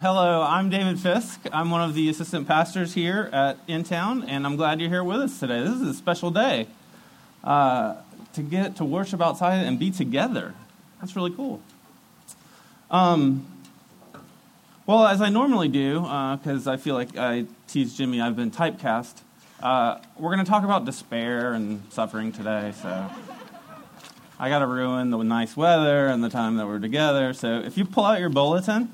Hello, I'm David Fisk. I'm one of the assistant pastors here at Intown, and I'm glad you're here with us today. This is a special day uh, to get to worship outside and be together. That's really cool. Um, well, as I normally do, because uh, I feel like I tease Jimmy, I've been typecast. Uh, we're going to talk about despair and suffering today, so I got to ruin the nice weather and the time that we're together. So if you pull out your bulletin,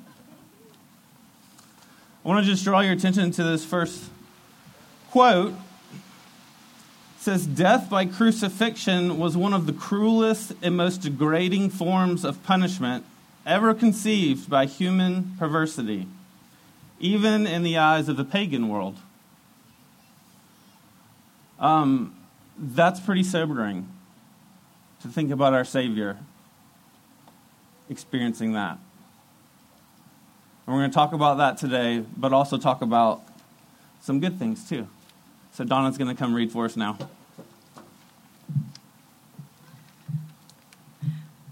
I want to just draw your attention to this first quote. It says, Death by crucifixion was one of the cruelest and most degrading forms of punishment ever conceived by human perversity, even in the eyes of the pagan world. Um, that's pretty sobering to think about our Savior experiencing that. And we're going to talk about that today, but also talk about some good things too. So Donna's going to come read for us now.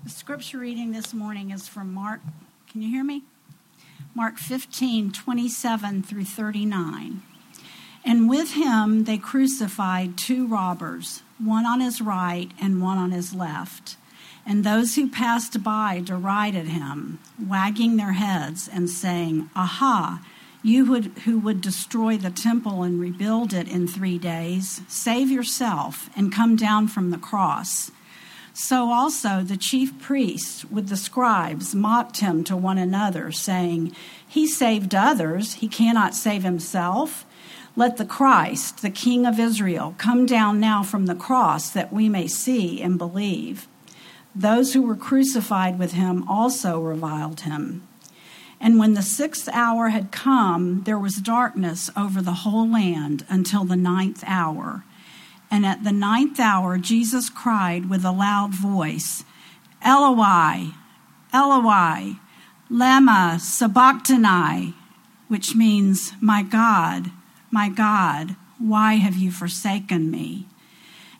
The scripture reading this morning is from Mark. Can you hear me? Mark 15, 27 through 39. And with him they crucified two robbers, one on his right and one on his left. And those who passed by derided him, wagging their heads and saying, Aha, you would, who would destroy the temple and rebuild it in three days, save yourself and come down from the cross. So also the chief priests with the scribes mocked him to one another, saying, He saved others, he cannot save himself. Let the Christ, the King of Israel, come down now from the cross that we may see and believe. Those who were crucified with him also reviled him. And when the sixth hour had come, there was darkness over the whole land until the ninth hour. And at the ninth hour, Jesus cried with a loud voice, Eloi, Eloi, lema sabachthani, which means, My God, my God, why have you forsaken me?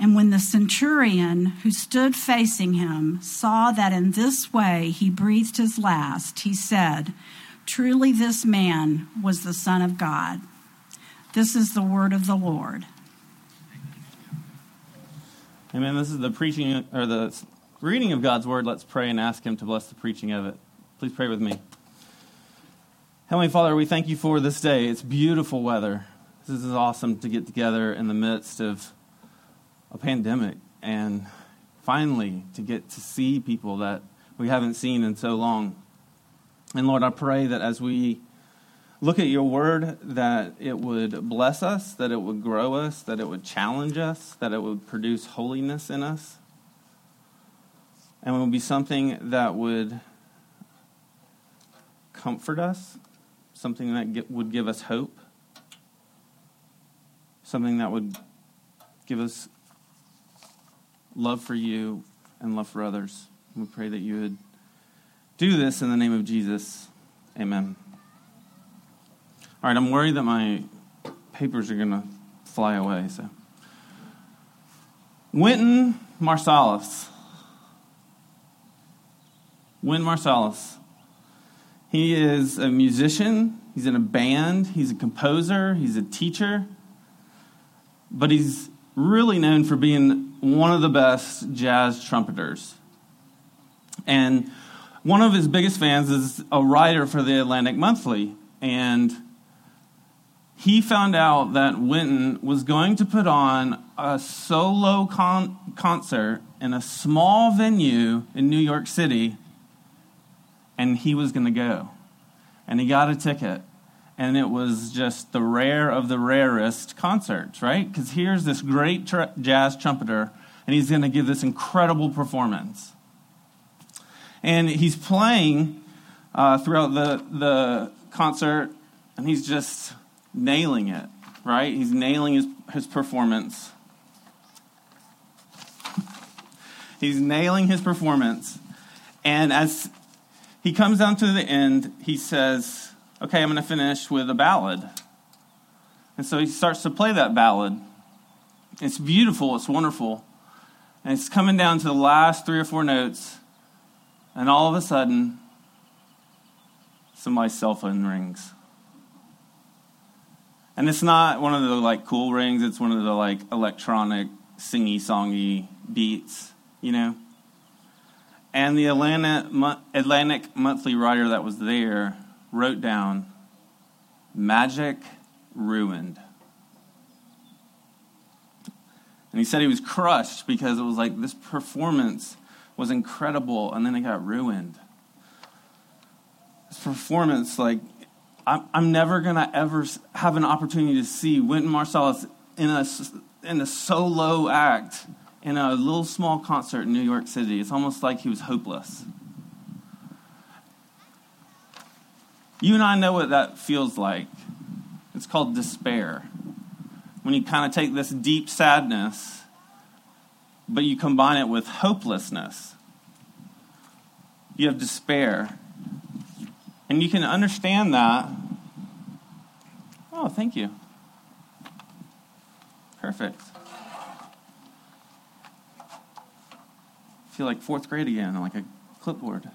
And when the centurion who stood facing him saw that in this way he breathed his last, he said, Truly, this man was the Son of God. This is the word of the Lord. Amen. This is the preaching or the reading of God's word. Let's pray and ask Him to bless the preaching of it. Please pray with me. Heavenly Father, we thank you for this day. It's beautiful weather. This is awesome to get together in the midst of a pandemic and finally to get to see people that we haven't seen in so long. And Lord, I pray that as we look at your word, that it would bless us, that it would grow us, that it would challenge us, that it would produce holiness in us, and it would be something that would comfort us, something that would give us hope, something that would give us love for you and love for others. We pray that you would do this in the name of Jesus. Amen. All right, I'm worried that my papers are going to fly away. So, Wynton Marsalis. Wynton Marsalis. He is a musician. He's in a band. He's a composer. He's a teacher. But he's really known for being one of the best jazz trumpeters. And one of his biggest fans is a writer for the Atlantic Monthly. And he found out that Wynton was going to put on a solo con- concert in a small venue in New York City, and he was going to go. And he got a ticket and it was just the rare of the rarest concerts, right? Because here's this great tr- jazz trumpeter, and he's going to give this incredible performance. And he's playing uh, throughout the, the concert, and he's just nailing it. right? He's nailing his, his performance. He's nailing his performance. And as he comes down to the end, he says, Okay, I'm going to finish with a ballad. And so he starts to play that ballad. It's beautiful, it's wonderful. And it's coming down to the last three or four notes. And all of a sudden, somebody's cell phone rings. And it's not one of the like cool rings, it's one of the like electronic, singy, songy beats, you know? And the Atlantic, Atlantic Monthly writer that was there wrote down magic ruined. And he said he was crushed because it was like this performance was incredible and then it got ruined. This performance, like, I'm, I'm never going to ever have an opportunity to see Wynton Marsalis in a, in a solo act in a little small concert in New York City. It's almost like he was hopeless. You and I know what that feels like. It's called despair. When you kind of take this deep sadness, but you combine it with hopelessness, you have despair. And you can understand that. Oh, thank you. Perfect. I feel like fourth grade again, like a clipboard.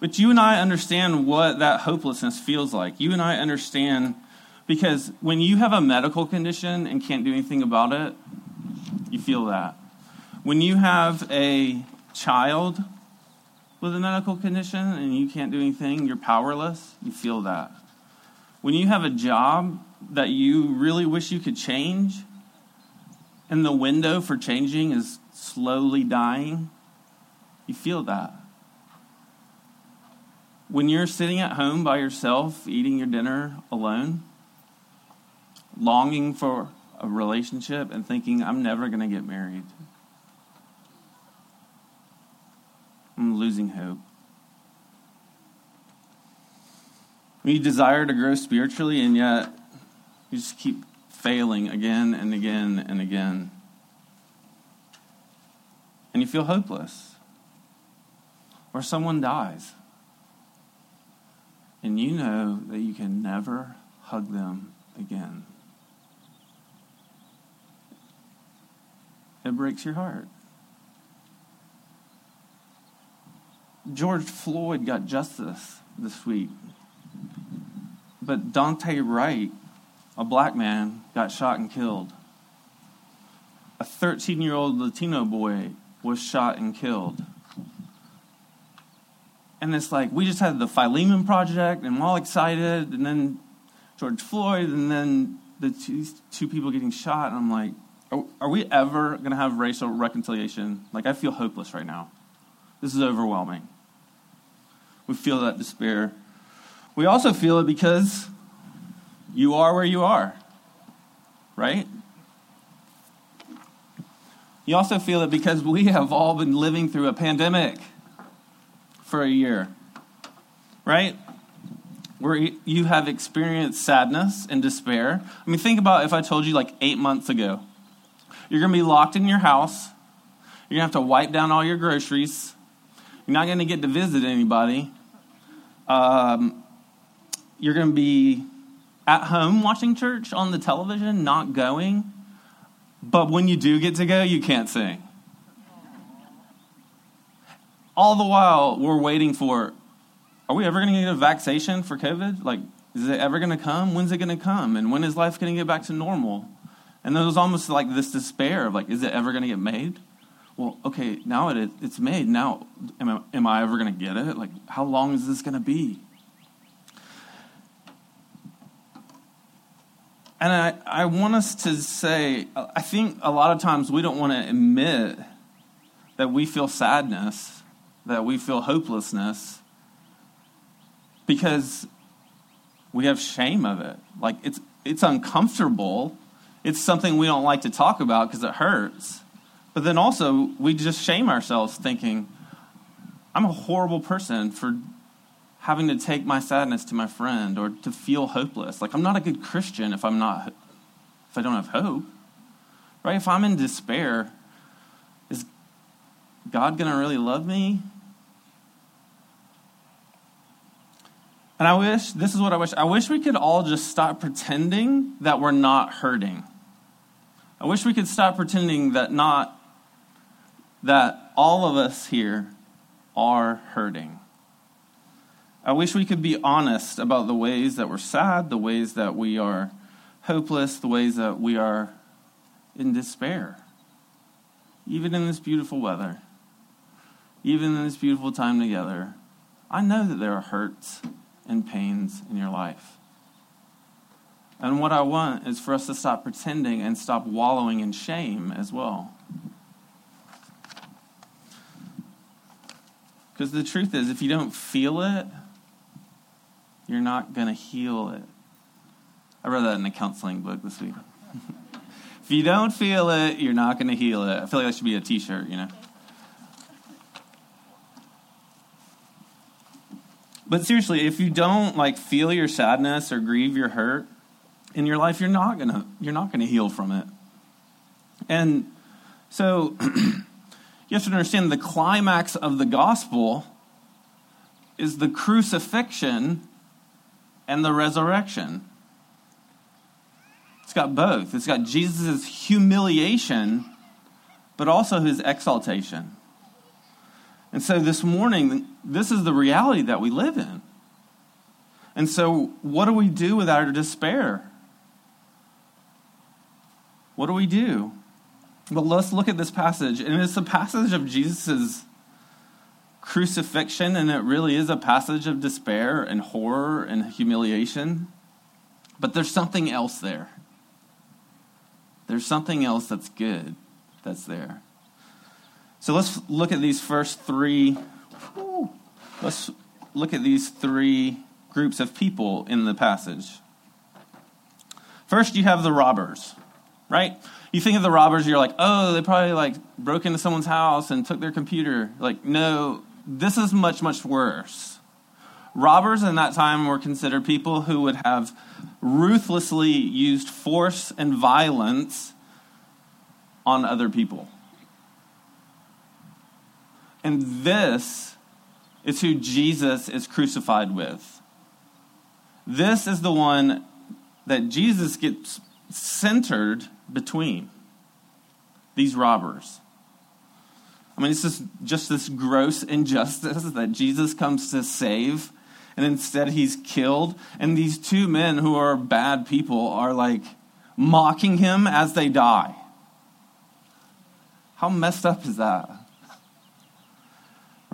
But you and I understand what that hopelessness feels like. You and I understand because when you have a medical condition and can't do anything about it, you feel that. When you have a child with a medical condition and you can't do anything, you're powerless, you feel that. When you have a job that you really wish you could change and the window for changing is slowly dying, you feel that. When you're sitting at home by yourself, eating your dinner alone, longing for a relationship and thinking, I'm never going to get married, I'm losing hope. When you desire to grow spiritually and yet you just keep failing again and again and again. And you feel hopeless. Or someone dies. And you know that you can never hug them again. It breaks your heart. George Floyd got justice this week. But Daunte Wright a black man got shot and killed. A 13 year old Latino boy was shot and killed. And it's like, we just had the Philemon Project, and we're all excited, and then George Floyd, and then the two, two people getting shot. And I'm like, are, are we ever going to have racial reconciliation? Like, I feel hopeless right now. This is overwhelming. We feel that despair. We also feel it because you are where you are, right? You also feel it because we have all been living through a pandemic for a year, right? Where you have experienced sadness and despair. I mean, think about if I told you like eight months ago, you're going to be locked in your house, you're going to have to wipe down all your groceries, you're not going to get to visit anybody, um, you're going to be at home watching church on the television, not going. But when you do get to go, you can't sing. All the while, we're waiting for are we ever going to get a vaccination for COVID? Like, is it ever going to come? When's it going to come? And when is life going to get back to normal? And there was almost like this despair of like, is it ever going to get made? Well, okay, now it, it's made. Now, am I, am I ever going to get it? Like, how long is this going to be? And I, I want us to say, I think a lot of times we don't want to admit that we feel sadness, that we feel hopelessness, because we have shame of it. Like it's, it's uncomfortable. It's something we don't like to talk about because it hurts. But then also, we just shame ourselves thinking, I'm a horrible person for having to take my sadness to my friend or to feel hopeless. Like I'm not a good Christian if I'm not if I don't have hope. Right? If I'm in despair, is God going to really love me? And I wish, this is what I wish, I wish we could all just stop pretending that we're not hurting. I wish we could stop pretending that not, that all of us here are hurting. I wish we could be honest about the ways that we're sad, the ways that we are hopeless, the ways that we are in despair. Even in this beautiful weather, even in this beautiful time together, I know that there are hurts and pains in your life. And what I want is for us to stop pretending and stop wallowing in shame as well. Because the truth is, if you don't feel it, you're not going to heal it. I read that in a counseling book this week. if you don't feel it, you're not going to heal it. I feel like that should be a t shirt, you know? But seriously, if you don't like feel your sadness or grieve your hurt in your life, you're not gonna you're not gonna heal from it. And so you have to understand the climax of the gospel is the crucifixion and the resurrection. It's got both. It's got Jesus' humiliation, but also his exaltation. And so this morning, this is the reality that we live in. And so, what do we do with our despair? What do we do? Well, let's look at this passage. And it's a passage of Jesus' crucifixion, and it really is a passage of despair and horror and humiliation. But there's something else there. There's something else that's good that's there. So let's look at these first three. Let's look at these three groups of people in the passage. First, you have the robbers, right? You think of the robbers, you're like, oh, they probably like broke into someone's house and took their computer. Like, no, this is much, much worse. Robbers in that time were considered people who would have ruthlessly used force and violence on other people. And this is who Jesus is crucified with. This is the one that Jesus gets centered between these robbers. I mean, it's just, just this gross injustice that Jesus comes to save, and instead he's killed. And these two men who are bad people are like mocking him as they die. How messed up is that?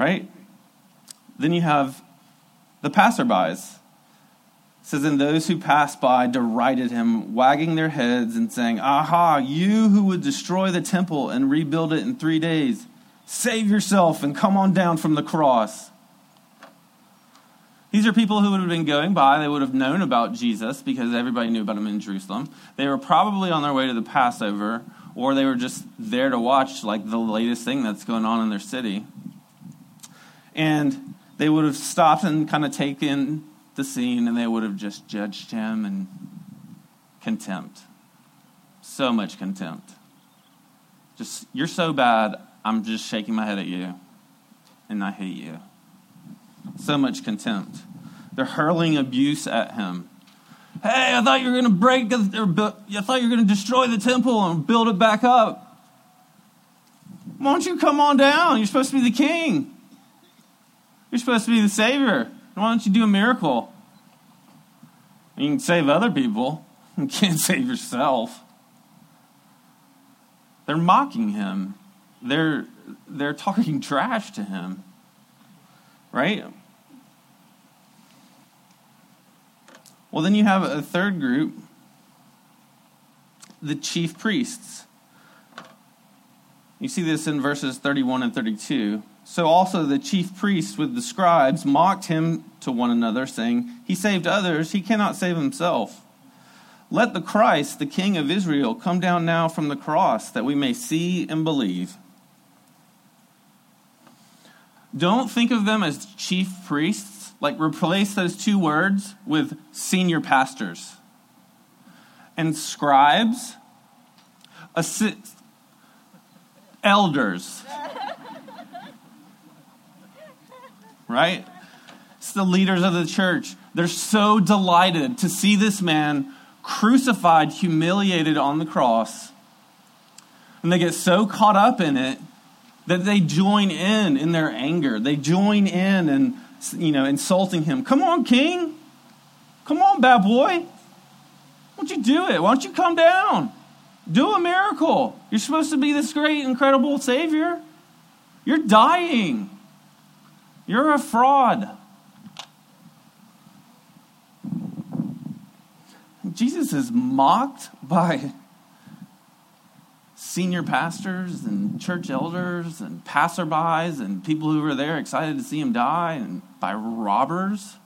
Right? Then you have the passerbys. It says, And those who passed by derided him, wagging their heads and saying, Aha, you who would destroy the temple and rebuild it in three days, save yourself and come on down from the cross. These are people who would have been going by. They would have known about Jesus because everybody knew about him in Jerusalem. They were probably on their way to the Passover, or they were just there to watch like the latest thing that's going on in their city. And they would have stopped and kind of taken the scene and they would have just judged him and contempt. So much contempt. Just, you're so bad, I'm just shaking my head at you and I hate you. So much contempt. They're hurling abuse at him. Hey, I thought you were going to break, I thought you were going to destroy the temple and build it back up. Why don't you come on down? You're supposed to be the king. You're supposed to be the Savior. Why don't you do a miracle? You can save other people, you can't save yourself. They're mocking him. They're, they're talking trash to him. Right? Well, then you have a third group the chief priests. You see this in verses 31 and 32. So also the chief priests with the scribes mocked him to one another, saying, He saved others, he cannot save himself. Let the Christ, the King of Israel, come down now from the cross, that we may see and believe. Don't think of them as chief priests like replace those two words with senior pastors and scribes, assi- elders. right? It's the leaders of the church. They're so delighted to see this man crucified, humiliated on the cross. And they get so caught up in it that they join in in their anger. They join in and you know insulting him. Come on, king. Come on, bad boy. Why don't you do it? Why don't you come down? Do a miracle. You're supposed to be this great, incredible Savior. You're dying. You're a fraud. Jesus is mocked by senior pastors and church elders and passerbys and people who were there excited to see him die and by robbers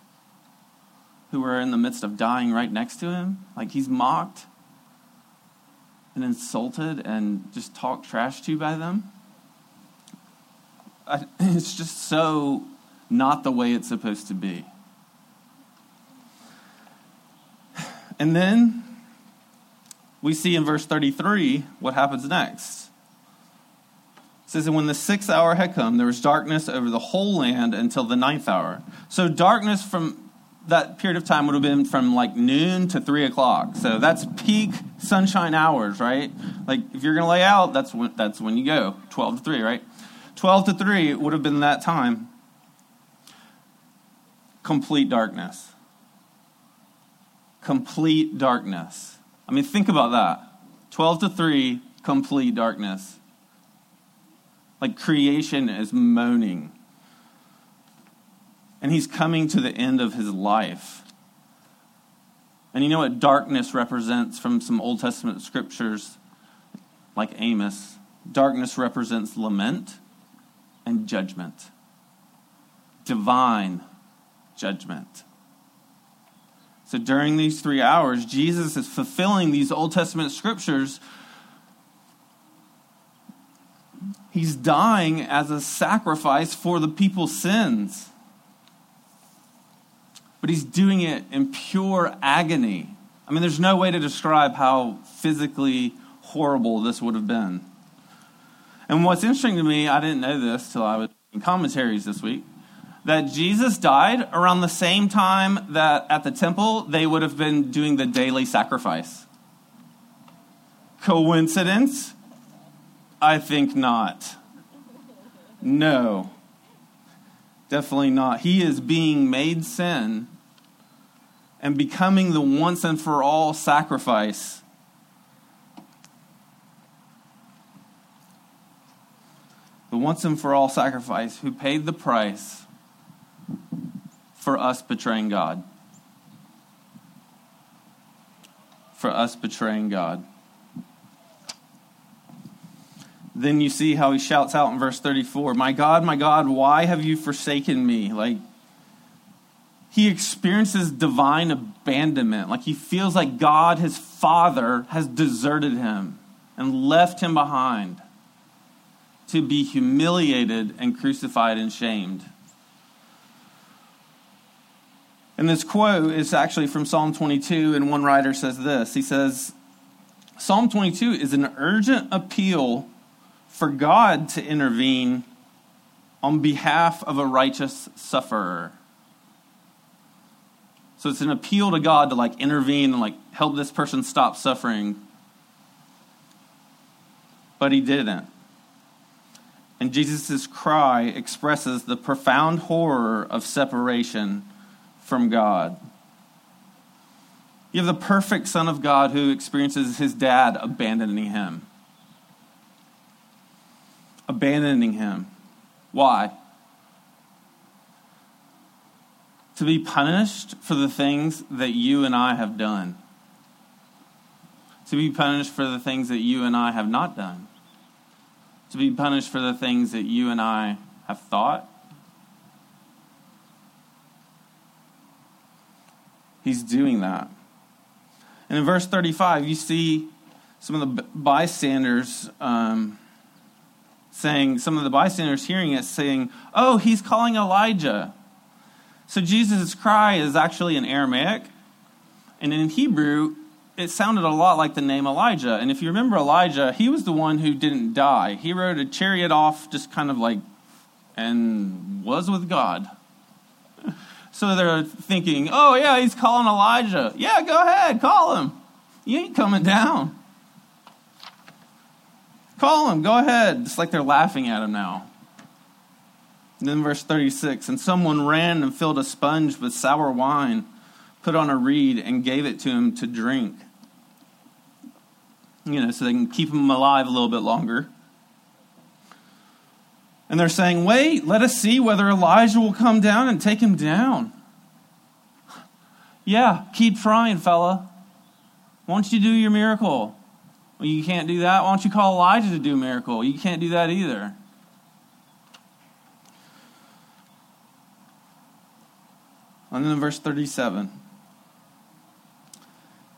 who were in the midst of dying right next to him. Like he's mocked and insulted and just talked trash to by them. It's just so not the way it's supposed to be. And then we see in verse 33 what happens next. It says, And when the sixth hour had come, there was darkness over the whole land until the ninth hour. So, darkness from that period of time would have been from like noon to three o'clock. So that's peak sunshine hours, right? Like if you're to lay out, that's when, that's when you go, 12 to 3, right? 12 to 3 would have been that time. Complete darkness complete darkness. I mean, think about that. 12 to 3, complete darkness. Like creation is moaning. And he's coming to the end of his life. And you know what darkness represents from some Old Testament scriptures, like Amos? Darkness represents lament and judgment, divine judgment. So during these three hours, Jesus is fulfilling these Old Testament scriptures. He's dying as a sacrifice for the people's sins. But he's doing it in pure agony. I mean, there's no way to describe how physically horrible this would have been. And what's interesting to me, I didn't know this till I was in commentaries this week that Jesus died around the same time that at the temple they would have been doing the daily sacrifice. Coincidence? I think not. No. Definitely not. He is being made sin and becoming the once and for all sacrifice. The once and for all sacrifice who paid the price for us betraying God. For us betraying God. Then you see how he shouts out in verse 34 My God, my God, why have you forsaken me? Like, he experiences divine abandonment. Like, he feels like God, his father, has deserted him and left him behind to be humiliated and crucified and shamed. And this quote is actually from Psalm 22, and one writer says this. He says, Psalm 22 is an urgent appeal for God to intervene on behalf of a righteous sufferer. So it's an appeal to God to like intervene and like help this person stop suffering. But he didn't. And Jesus' cry expresses the profound horror of separation from God. You have the perfect Son of God who experiences his dad abandoning him. Abandoning him. Why? To be punished for the things that you and I have done. To be punished for the things that you and I have not done. To be punished for the things that you and I have thought he's doing that. And in verse 35, you see some of the bystanders um, saying, some of the bystanders hearing it saying, Oh, he's calling Elijah. So Jesus' cry is actually in Aramaic, and in Hebrew, it sounded a lot like the name Elijah. And if you remember Elijah, he was the one who didn't die. He rode a chariot off, just kind of like, and was with God. So they're thinking, oh, yeah, he's calling Elijah. Yeah, go ahead, call him. You ain't coming down. Call him, go ahead. It's like they're laughing at him now. Then verse 36 And someone ran and filled a sponge with sour wine, put on a reed, and gave it to him to drink. You know, so they can keep him alive a little bit longer. And they're saying, Wait, let us see whether Elijah will come down and take him down. Yeah, keep trying, fella. Why don't you do your miracle? Well, you can't do that. Why don't you call Elijah to do a miracle? You can't do that either. Then verse 37.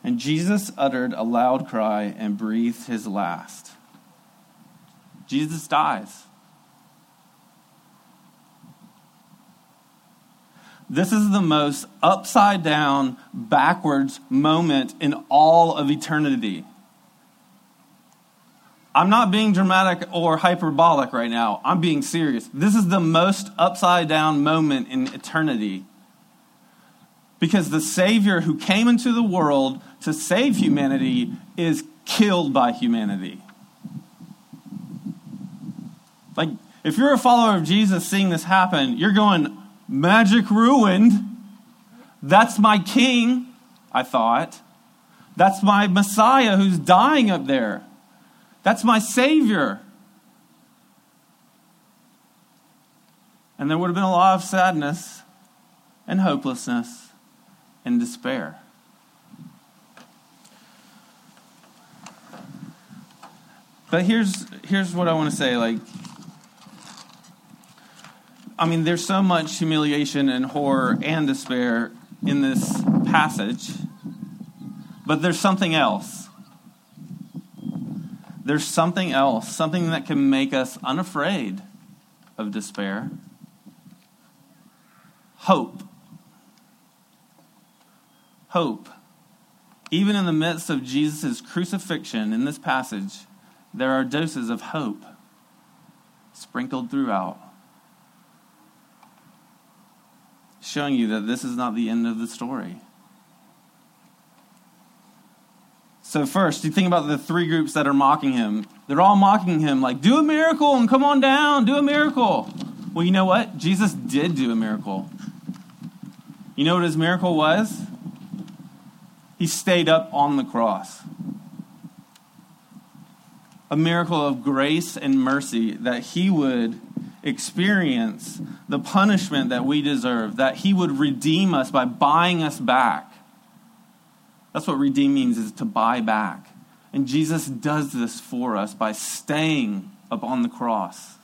And Jesus uttered a loud cry and breathed his last. Jesus dies. This is the most upside down, backwards moment in all of eternity. I'm not being dramatic or hyperbolic right now. I'm being serious. This is the most upside down moment in eternity. Because the Savior who came into the world to save humanity is killed by humanity. Like, if you're a follower of Jesus seeing this happen, you're going, magic ruined. That's my king, I thought. That's my Messiah who's dying up there. That's my Savior. And there would have been a lot of sadness and hopelessness and despair. But here's here's what I want to say like I mean there's so much humiliation and horror and despair in this passage. But there's something else. There's something else, something that can make us unafraid of despair. Hope. Hope. Even in the midst of Jesus' crucifixion in this passage, there are doses of hope sprinkled throughout, showing you that this is not the end of the story. So, first, you think about the three groups that are mocking him. They're all mocking him, like, do a miracle and come on down, do a miracle. Well, you know what? Jesus did do a miracle. You know what his miracle was? He stayed up on the cross. A miracle of grace and mercy that he would experience the punishment that we deserve, that he would redeem us by buying us back. That's what redeem means is to buy back. And Jesus does this for us by staying upon the cross.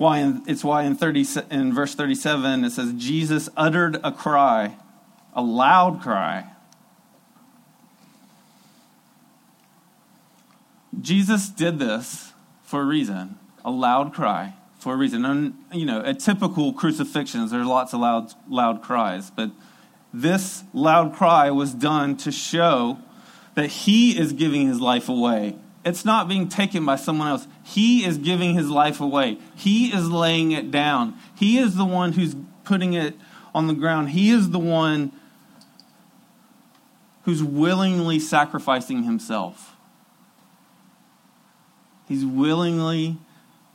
Why in, it's why in, 30, in verse 37 it says, Jesus uttered a cry, a loud cry. Jesus did this for a reason, a loud cry for a reason. And, you know, at typical crucifixions, there's lots of loud, loud cries, but this loud cry was done to show that he is giving his life away. It's not being taken by someone else. He is giving his life away. He is laying it down. He is the one who's putting it on the ground. He is the one who's willingly sacrificing himself. He's willingly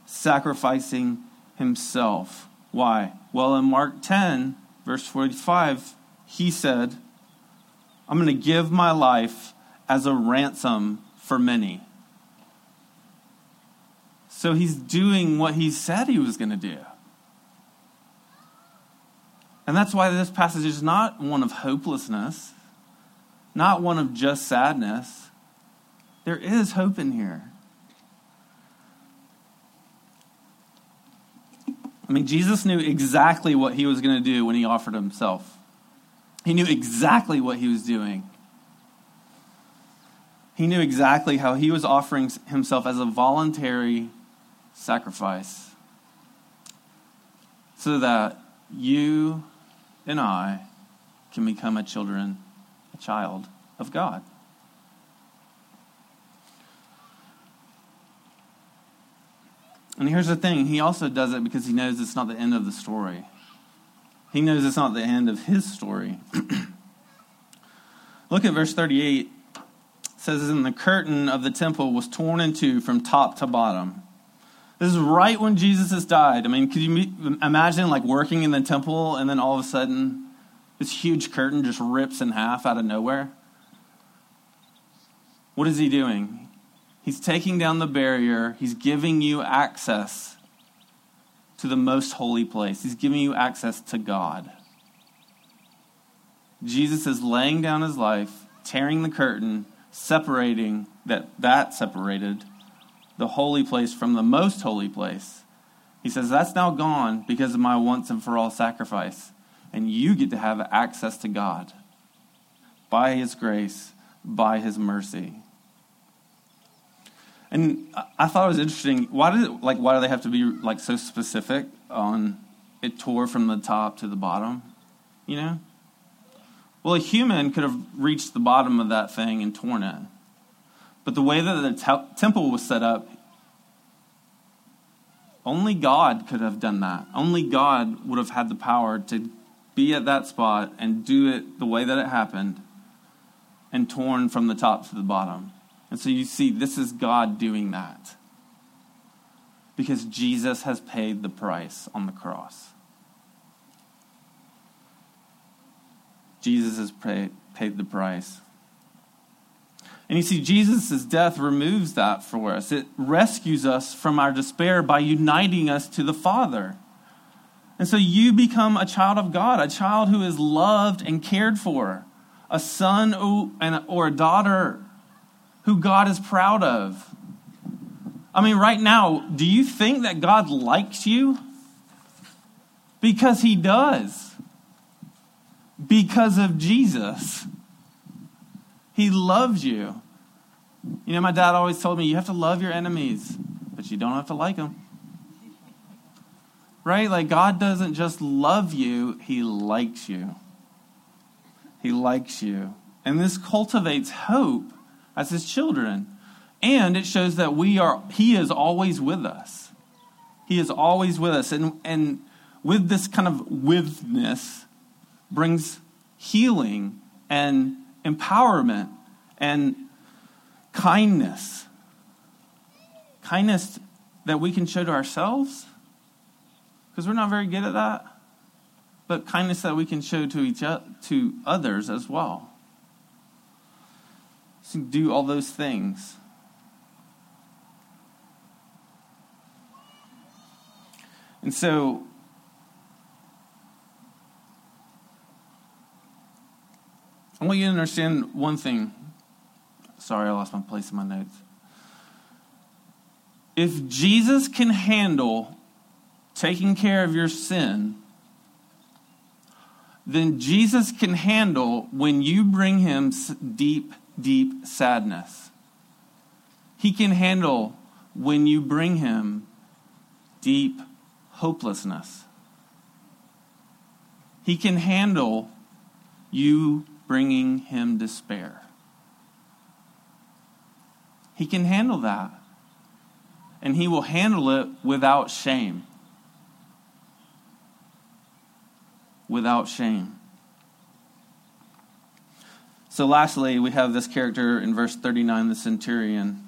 sacrificing himself. Why? Well, in Mark 10, verse 45, he said, I'm going to give my life as a ransom for many. So he's doing what he said he was going to do. And that's why this passage is not one of hopelessness, not one of just sadness. There is hope in here. I mean, Jesus knew exactly what he was going to do when he offered himself. He knew exactly what he was doing. He knew exactly how he was offering himself as a voluntary sacrifice. so that you and I can become a children, a child of God. And here's the thing He also does it because He knows it's not the end of the story. He knows it's not the end of His story. Look at verse 38. It says, And the curtain of the temple was torn in two from top to bottom. This is right when Jesus has died. I mean, could you imagine like working in the temple and then all of a sudden this huge curtain just rips in half out of nowhere? What is he doing? He's taking down the barrier, he's giving you access to the most holy place, he's giving you access to God. Jesus is laying down his life, tearing the curtain, separating that that separated the holy place from the most holy place. He says, That's now gone because of my once and for all sacrifice. And you get to have access to God by His grace, by His mercy. And I thought it was interesting. Why did it, like why do they have to be like so specific on it tore from the top to the bottom? You know? Well, a human could have reached the bottom of that thing and torn it. But the way that the te- temple was set up, only God could have done that. Only God would have had the power to be at that spot and do it the way that it happened and torn from the top to the bottom. And so you see, this is God doing that because Jesus has paid the price on the cross. Jesus has paid, paid the price. And you see, Jesus' death removes that for us. It rescues us from our despair by uniting us to the Father. And so you become a child of God, a child who is loved and cared for, a son or a daughter who God is proud of. I mean, right now, do you think that God likes you? Because he does. Because of Jesus. He loves you. You know, my dad always told me you have to love your enemies, but you don't have to like them. Right? Like, God doesn't just love you, He likes you. He likes you. And this cultivates hope as His children. And it shows that we are, He is always with us. He is always with us. And, and with this kind of withness brings healing and empowerment and kindness. Kindness that we can show to ourselves, because we're not very good at that, but kindness that we can show to each to others as well. So do all those things. And so I want you to understand one thing. Sorry, I lost my place in my notes. If Jesus can handle taking care of your sin, then Jesus can handle when you bring him deep, deep sadness. He can handle when you bring him deep hopelessness. He can handle you bringing him despair. He can handle that. And he will handle it without shame. Without shame. So, lastly, we have this character in verse 39, the centurion.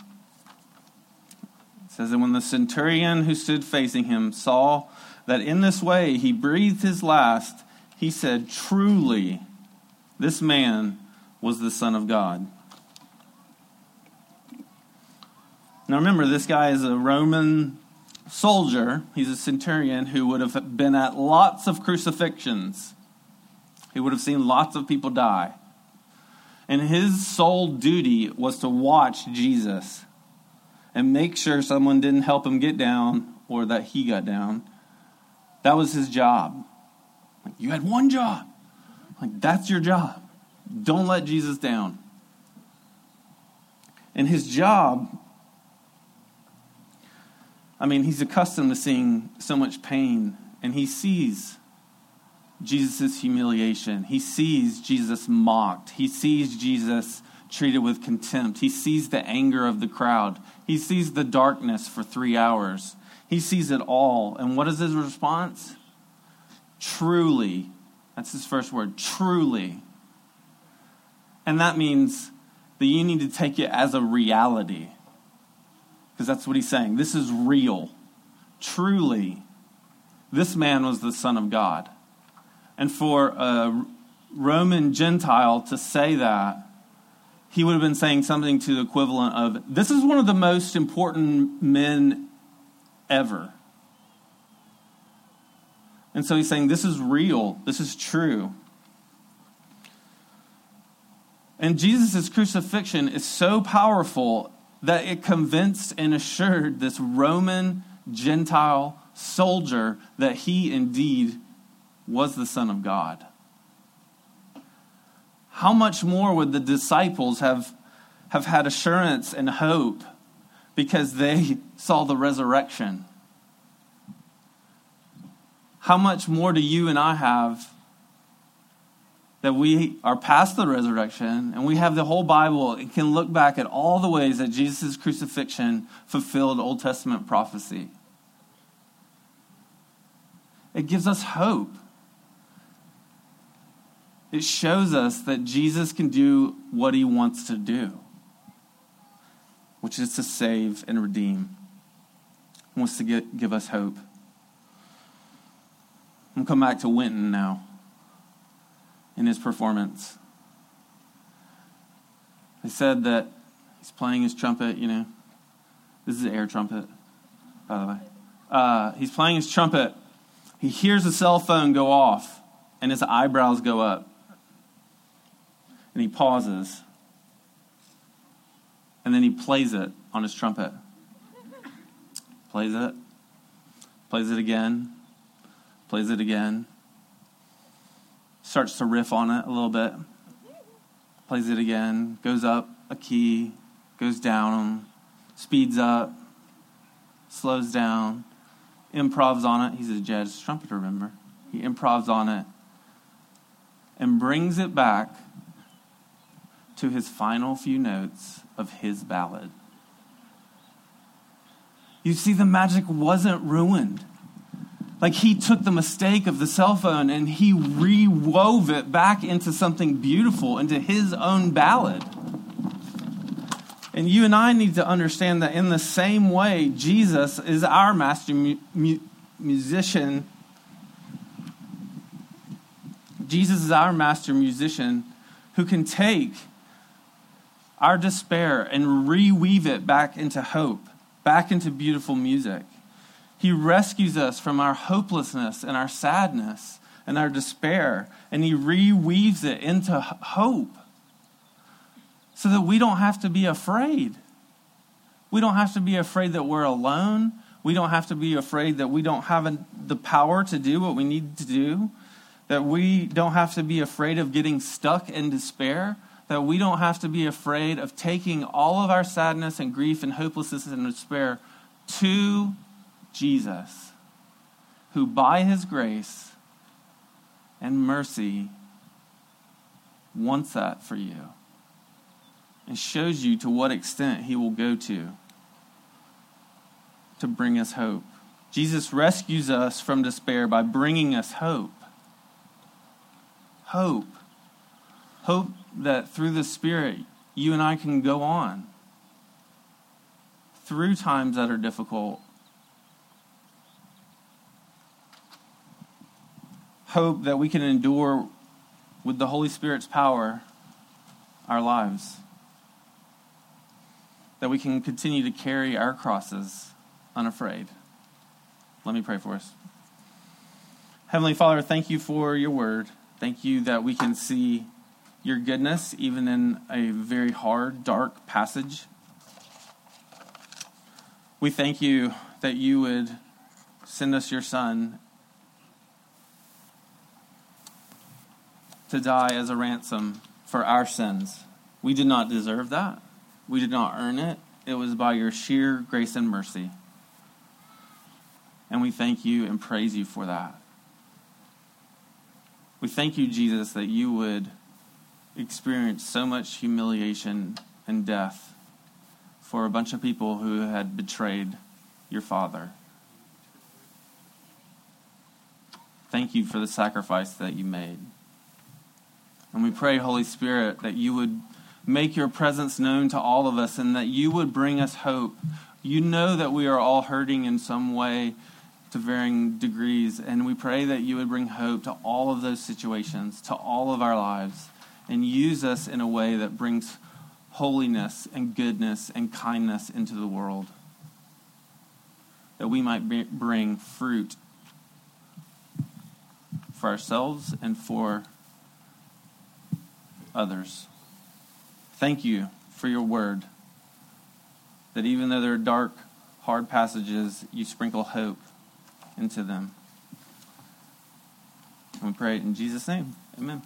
It says, And when the centurion who stood facing him saw that in this way he breathed his last, he said, Truly, this man was the Son of God. Now remember, this guy is a Roman soldier. He's a centurion who would have been at lots of crucifixions. He would have seen lots of people die. And his sole duty was to watch Jesus and make sure someone didn't help him get down or that he got down. That was his job. You had one job. Like, that's your job. Don't let Jesus down. And his job, I mean, he's accustomed to seeing so much pain and he sees Jesus' humiliation. He sees Jesus mocked. He sees Jesus treated with contempt. He sees the anger of the crowd. He sees the darkness for three hours. He sees it all. And what is his response? Truly. That's his first word. Truly. And that means that you need to take it as a reality. Because that's what he's saying. This is real. Truly. This man was the Son of God. And for a Roman Gentile to say that, he would have been saying something to the equivalent of this is one of the most important men ever. And so he's saying this is real, this is true. And Jesus' crucifixion is so powerful that it convinced and assured this Roman Gentile soldier that he indeed was the Son of God. How much more would the disciples have, have had assurance and hope because they saw the resurrection? How much more do you and I have that we are past the resurrection and we have the whole Bible and can look back at all the ways that Jesus' crucifixion fulfilled Old Testament prophecy? It gives us hope. It shows us that Jesus can do what he wants to do, which is to save and redeem. He wants to get, give us hope. I'm to come back to Wynton now in his performance. I said that he's playing his trumpet, you know. This is an air trumpet, by the way. Uh, he's playing his trumpet he hears a cell phone go off and his eyebrows go up. And he pauses. And then he plays it on his trumpet. Plays it. Plays it again. Plays it again. Starts to riff on it a little bit. Plays it again. Goes up a key. Goes down. Speeds up. Slows down improvs on it. He's a jazz trumpeter, remember? He improvs on it and brings it back to his final few notes of his ballad. You see, the magic wasn't ruined. Like he took the mistake of the cell phone and he rewove it back into something beautiful, into his own ballad. And you and I need to understand that in the same way, Jesus is our master mu- mu- musician. Jesus is our master musician who can take our despair and reweave it back into hope, back into beautiful music. He rescues us from our hopelessness and our sadness and our despair, and He reweaves it into hope so that we don't have to be afraid. We don't have to be afraid that we're alone. We don't have to be afraid that we don't have the power to do what we need to do. That we don't have to be afraid of getting stuck in despair. That we don't have to be afraid of taking all of our sadness and grief and hopelessness and despair to Jesus, who by his grace and mercy wants that for you and shows you to what extent he will go to to bring us hope. Jesus rescues us from despair by bringing us hope. Hope. Hope that through the Spirit, you and I can go on through times that are difficult. Hope that we can endure with the Holy Spirit's power our lives that we can continue to carry our crosses unafraid. Let me pray for us. Heavenly Father, thank you for your word. Thank you that we can see your goodness even in a very hard, dark passage. We thank you that you would send us your Son to die as a ransom for our sins. We did not deserve that. We did not earn it, it was by your sheer grace and mercy. And we thank you and praise you for that. We thank you, Jesus, that you would experience so much humiliation and death for a bunch of people who had betrayed your Father. Thank you for the sacrifice that you made. And we pray, Holy Spirit, that you would make your presence known to all of us and that you would bring us hope. You know that we are all hurting in some way to varying degrees, and we pray that you would bring hope to all of those situations, to all of our lives, and use us in a way that brings holiness and goodness and kindness into the world. That we might bring fruit for ourselves and for others. Thank you for your word. That even though there are dark, hard passages, you sprinkle hope into them. And we pray in Jesus' name. Amen.